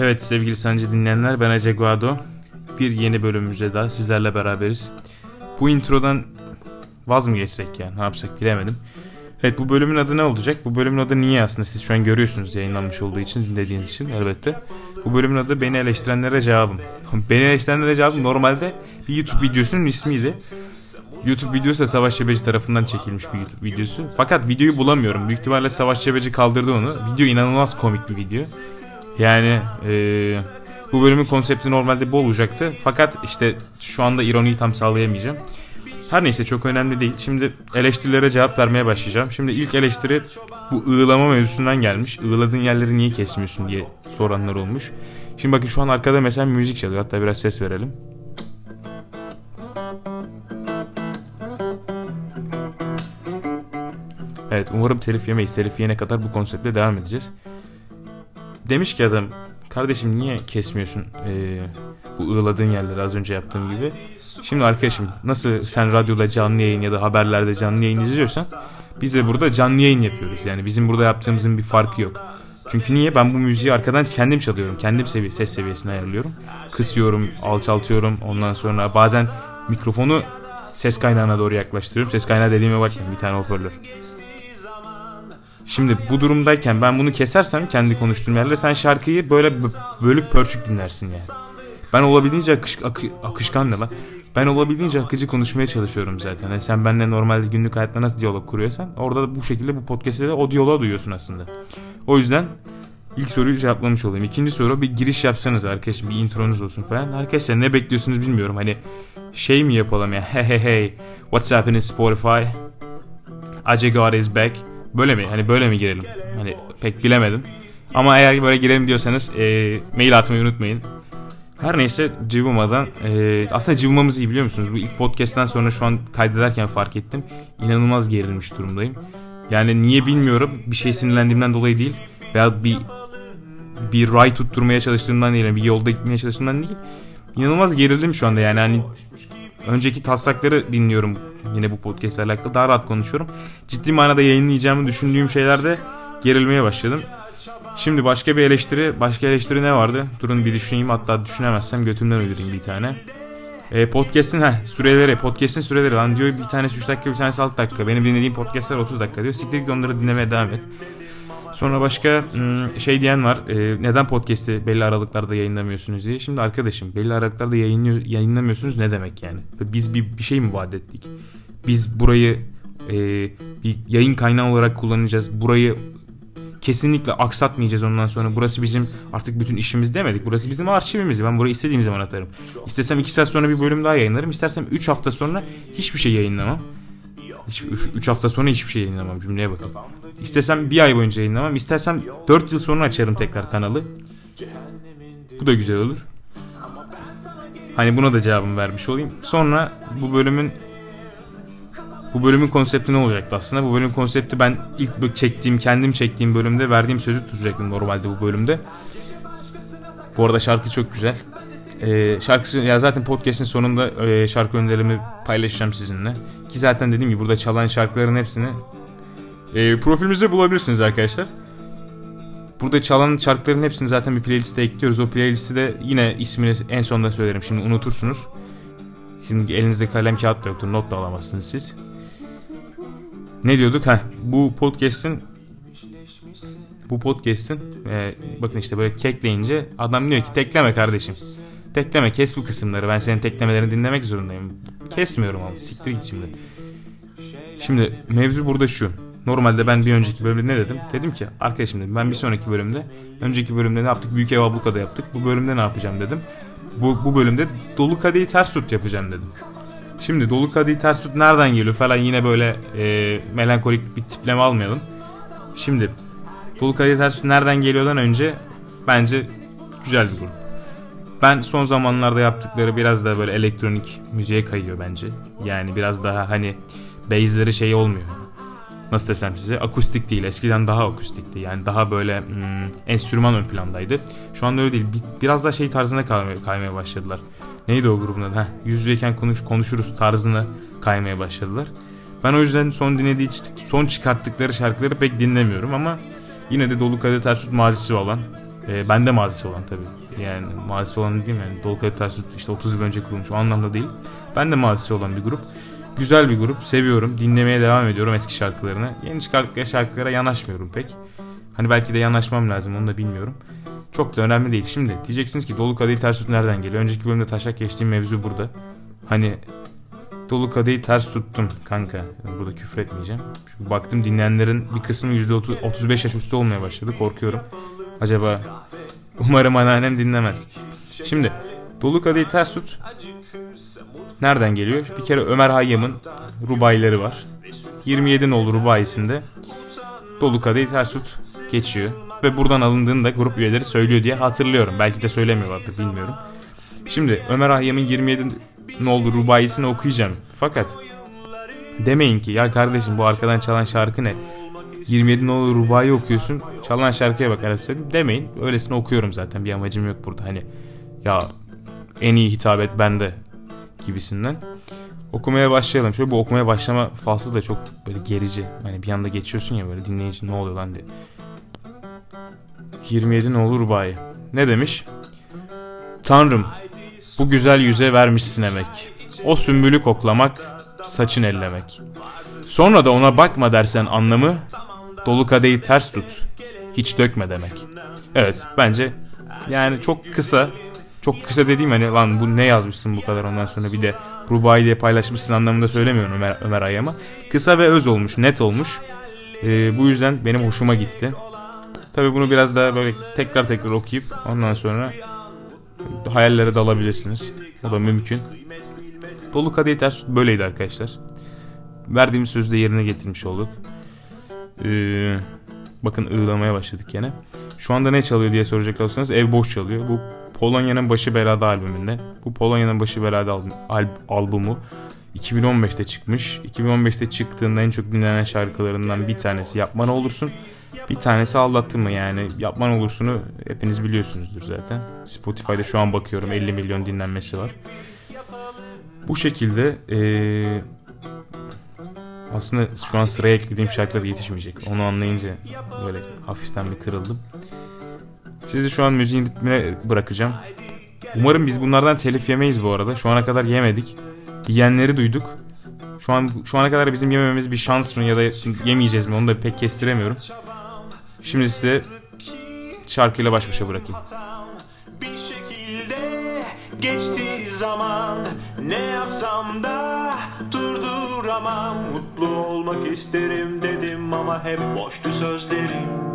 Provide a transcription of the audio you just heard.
Evet sevgili sancı dinleyenler ben Ece Guado. Bir yeni bölümümüzde daha sizlerle beraberiz. Bu introdan vaz mı geçsek yani ne yapsak bilemedim. Evet bu bölümün adı ne olacak? Bu bölümün adı niye aslında siz şu an görüyorsunuz yayınlanmış olduğu için dinlediğiniz için elbette. Bu bölümün adı beni eleştirenlere cevabım. beni eleştirenlere cevabım normalde bir YouTube videosunun ismiydi. YouTube videosu da Savaş Cebeci tarafından çekilmiş bir YouTube videosu. Fakat videoyu bulamıyorum. Büyük ihtimalle Savaş Cebeci kaldırdı onu. Video inanılmaz komik bir video. Yani ee, bu bölümün konsepti normalde bu olacaktı. Fakat işte şu anda ironiyi tam sağlayamayacağım. Her neyse çok önemli değil. Şimdi eleştirilere cevap vermeye başlayacağım. Şimdi ilk eleştiri bu ığlama mevzusundan gelmiş. Iğladığın yerleri niye kesmiyorsun diye soranlar olmuş. Şimdi bakın şu an arkada mesela müzik çalıyor. Hatta biraz ses verelim. Evet umarım telif yemeyiz. Telif yene kadar bu konseptle devam edeceğiz. Demiş ki adam kardeşim niye kesmiyorsun ee, bu ığladığın yerleri az önce yaptığım gibi. Şimdi arkadaşım nasıl sen radyoda canlı yayın ya da haberlerde canlı yayın izliyorsan biz de burada canlı yayın yapıyoruz. Yani bizim burada yaptığımızın bir farkı yok. Çünkü niye? Ben bu müziği arkadan kendim çalıyorum. Kendim seviye, ses seviyesini ayarlıyorum. Kısıyorum, alçaltıyorum. Ondan sonra bazen mikrofonu ses kaynağına doğru yaklaştırıyorum. Ses kaynağı dediğime bakmayın bir tane hoparlör. Şimdi bu durumdayken ben bunu kesersem kendi konuştuğum yerlere sen şarkıyı böyle bölük pörçük dinlersin yani. Ben olabildiğince akış, akı, akışkan ne lan? Ben olabildiğince akıcı konuşmaya çalışıyorum zaten. Yani sen benimle normalde günlük hayatta nasıl diyalog kuruyorsan orada da bu şekilde bu podcast'te de o diyaloğu duyuyorsun aslında. O yüzden ilk soruyu cevaplamış olayım. İkinci soru bir giriş yapsanız arkadaşlar bir intronuz olsun falan. Arkadaşlar ne bekliyorsunuz bilmiyorum. Hani şey mi yapalım ya hey hey hey what's happening Spotify Ace God is back Böyle mi? Hani böyle mi girelim? Hani pek bilemedim. Ama eğer böyle girelim diyorsanız e, mail atmayı unutmayın. Her neyse Civuma'dan e, aslında Civuma'mız iyi biliyor musunuz? Bu ilk podcast'ten sonra şu an kaydederken fark ettim. İnanılmaz gerilmiş durumdayım. Yani niye bilmiyorum. Bir şey sinirlendiğimden dolayı değil. Veya bir bir ray tutturmaya çalıştığımdan değil. bir yolda gitmeye çalıştığımdan değil. İnanılmaz gerildim şu anda yani. Hani önceki taslakları dinliyorum yine bu podcast ile alakalı. Daha rahat konuşuyorum. Ciddi manada yayınlayacağımı düşündüğüm şeylerde gerilmeye başladım. Şimdi başka bir eleştiri, başka eleştiri ne vardı? Durun bir düşüneyim hatta düşünemezsem götümden öldüreyim bir tane. E, podcast'in ha süreleri, podcast'in süreleri lan diyor bir tanesi 3 dakika bir tanesi 6 dakika. Benim dinlediğim podcast'lar 30 dakika diyor. Siktir git onları dinlemeye devam et. Sonra başka hmm, şey diyen var. E, neden podcast'i belli aralıklarda yayınlamıyorsunuz diye. Şimdi arkadaşım belli aralıklarda yayınlamıyorsunuz ne demek yani? Biz bir, bir şey mi vaat ettik? Biz burayı e, bir yayın kaynağı olarak kullanacağız. Burayı kesinlikle aksatmayacağız ondan sonra. Burası bizim artık bütün işimiz demedik. Burası bizim arşivimiz. Ben burayı istediğim zaman atarım. İstesem 2 saat sonra bir bölüm daha yayınlarım. İstersem 3 hafta sonra hiçbir şey yayınlamam. 3 hafta sonra hiçbir şey yayınlamam cümleye bakın. İstesem bir ay boyunca yayınlamam. İstersem 4 yıl sonra açarım tekrar kanalı. Bu da güzel olur. Hani buna da cevabımı vermiş olayım. Sonra bu bölümün bu bölümün konsepti ne olacaktı aslında? Bu bölümün konsepti ben ilk çektiğim, kendim çektiğim bölümde verdiğim sözü tutacaktım normalde bu bölümde. Bu arada şarkı çok güzel. Ee, şarkısı ya zaten podcast'in sonunda e, şarkı önerilerimi paylaşacağım sizinle. Ki zaten dediğim gibi burada çalan şarkıların hepsini e, profilimizde bulabilirsiniz arkadaşlar. Burada çalan şarkıların hepsini zaten bir playliste ekliyoruz. O playlisti de yine ismini en sonunda söylerim. Şimdi unutursunuz. Şimdi elinizde kalem kağıt da yoktur. Not da alamazsınız siz. Ne diyorduk? Heh, bu podcast'in bu podcast'in e, bakın işte böyle kekleyince adam diyor ki tekleme kardeşim. Tekleme kes bu kısımları. Ben senin teklemelerini dinlemek zorundayım. Kesmiyorum ama siktir git şimdi. Şimdi mevzu burada şu. Normalde ben bir önceki bölümde ne dedim? Dedim ki arkadaşım dedim ben bir sonraki bölümde önceki bölümde ne yaptık? Büyük ev ablukada yaptık. Bu bölümde ne yapacağım dedim. Bu, bu bölümde dolu kadehi ters tut yapacağım dedim. Şimdi dolu kadehi ters tut nereden geliyor falan yine böyle e, melankolik bir tipleme almayalım. Şimdi dolu kadehi ters tut nereden geliyordan önce bence güzel bir grup. Ben son zamanlarda yaptıkları biraz daha böyle elektronik müziğe kayıyor bence. Yani biraz daha hani bassleri şey olmuyor. Nasıl desem size akustik değil eskiden daha akustikti yani daha böyle hmm, enstrüman ön plandaydı. Şu anda öyle değil biraz daha şey tarzına kaymaya, başladılar. Neydi o grubun adı? Yüz yüzeyken konuş, konuşuruz tarzına kaymaya başladılar. Ben o yüzden son dinlediği son çıkarttıkları şarkıları pek dinlemiyorum ama yine de Dolu Kadir Tersut mazisi olan E, ben de mazisi olan tabii. Yani mazisi olan mi? Yani Dolu Kadehi Ters işte 30 yıl önce kurulmuş. O anlamda değil. Ben de mazisi olan bir grup. Güzel bir grup. Seviyorum. Dinlemeye devam ediyorum eski şarkılarını. Yeni çıkarttıkları şarkılara yanaşmıyorum pek. Hani belki de yanaşmam lazım onu da bilmiyorum. Çok da önemli değil. Şimdi diyeceksiniz ki Dolu Kadehi Ters Tut nereden geliyor? Önceki bölümde taşak geçtiğim mevzu burada. Hani Dolu Kadehi ters tuttum kanka. Burada küfür etmeyeceğim. Çünkü baktım dinleyenlerin bir kısmı %30, 35 yaş üstü olmaya başladı. Korkuyorum. Acaba umarım anneannem dinlemez. Şimdi Dolu Kadehi ters tut nereden geliyor? Bir kere Ömer Hayyam'ın rubayları var. 27 nolu rubayisinde Dolu Kadehi ters tut geçiyor. Ve buradan alındığını da grup üyeleri söylüyor diye hatırlıyorum. Belki de söylemiyorlardı bilmiyorum. Şimdi Ömer Hayyam'ın 27 nolu rubayisini okuyacağım. Fakat demeyin ki ya kardeşim bu arkadan çalan şarkı ne? 27 nolu rubayı okuyorsun. Çalan şarkıya bak arasında demeyin. Öylesine okuyorum zaten. Bir amacım yok burada. Hani ya en iyi hitap et bende gibisinden. Okumaya başlayalım. Şöyle bu okumaya başlama faslı da çok böyle gerici. Hani bir anda geçiyorsun ya böyle dinleyici ne oluyor lan diye. 27 nolu rubayı. Ne demiş? Tanrım bu güzel yüze vermişsin emek. O sümbülü koklamak, saçın ellemek. Sonra da ona bakma dersen anlamı, dolu kadehi ters tut, hiç dökme demek. Evet bence yani çok kısa, çok kısa dediğim hani lan bu ne yazmışsın bu kadar ondan sonra bir de Rubai diye paylaşmışsın anlamında söylemiyorum Ömer, Ömer Ayam'a. Kısa ve öz olmuş, net olmuş. Ee, bu yüzden benim hoşuma gitti. Tabi bunu biraz daha böyle tekrar tekrar okuyup ondan sonra hayallere dalabilirsiniz. O da mümkün. Dolu Kadehi Ters böyleydi arkadaşlar. Verdiğimiz sözü de yerine getirmiş olduk. Ee, bakın ığlamaya başladık yine. Şu anda ne çalıyor diye soracak olursanız ev boş çalıyor. Bu Polonya'nın Başı Belada albümünde. Bu Polonya'nın Başı Belada al al albümü 2015'te çıkmış. 2015'te çıktığında en çok dinlenen şarkılarından bir tanesi Yapma Ne Olursun. Bir tanesi aldattı mı yani yapman olursunu hepiniz biliyorsunuzdur zaten. Spotify'da şu an bakıyorum 50 milyon dinlenmesi var. Bu şekilde ee, aslında şu an sıraya eklediğim şarkılar yetişmeyecek. Onu anlayınca böyle hafiften bir kırıldım. Sizi şu an müziğin ritmine bırakacağım. Umarım biz bunlardan telif yemeyiz bu arada. Şu ana kadar yemedik. Yiyenleri duyduk. Şu an şu ana kadar bizim yemememiz bir şans mı ya da yemeyeceğiz mi onu da pek kestiremiyorum. Şimdi size şarkıyla baş başa bırakayım. Geçti zaman ne yapsam da durduramam. Mutlu olmak isterim dedim ama hep boştu sözlerim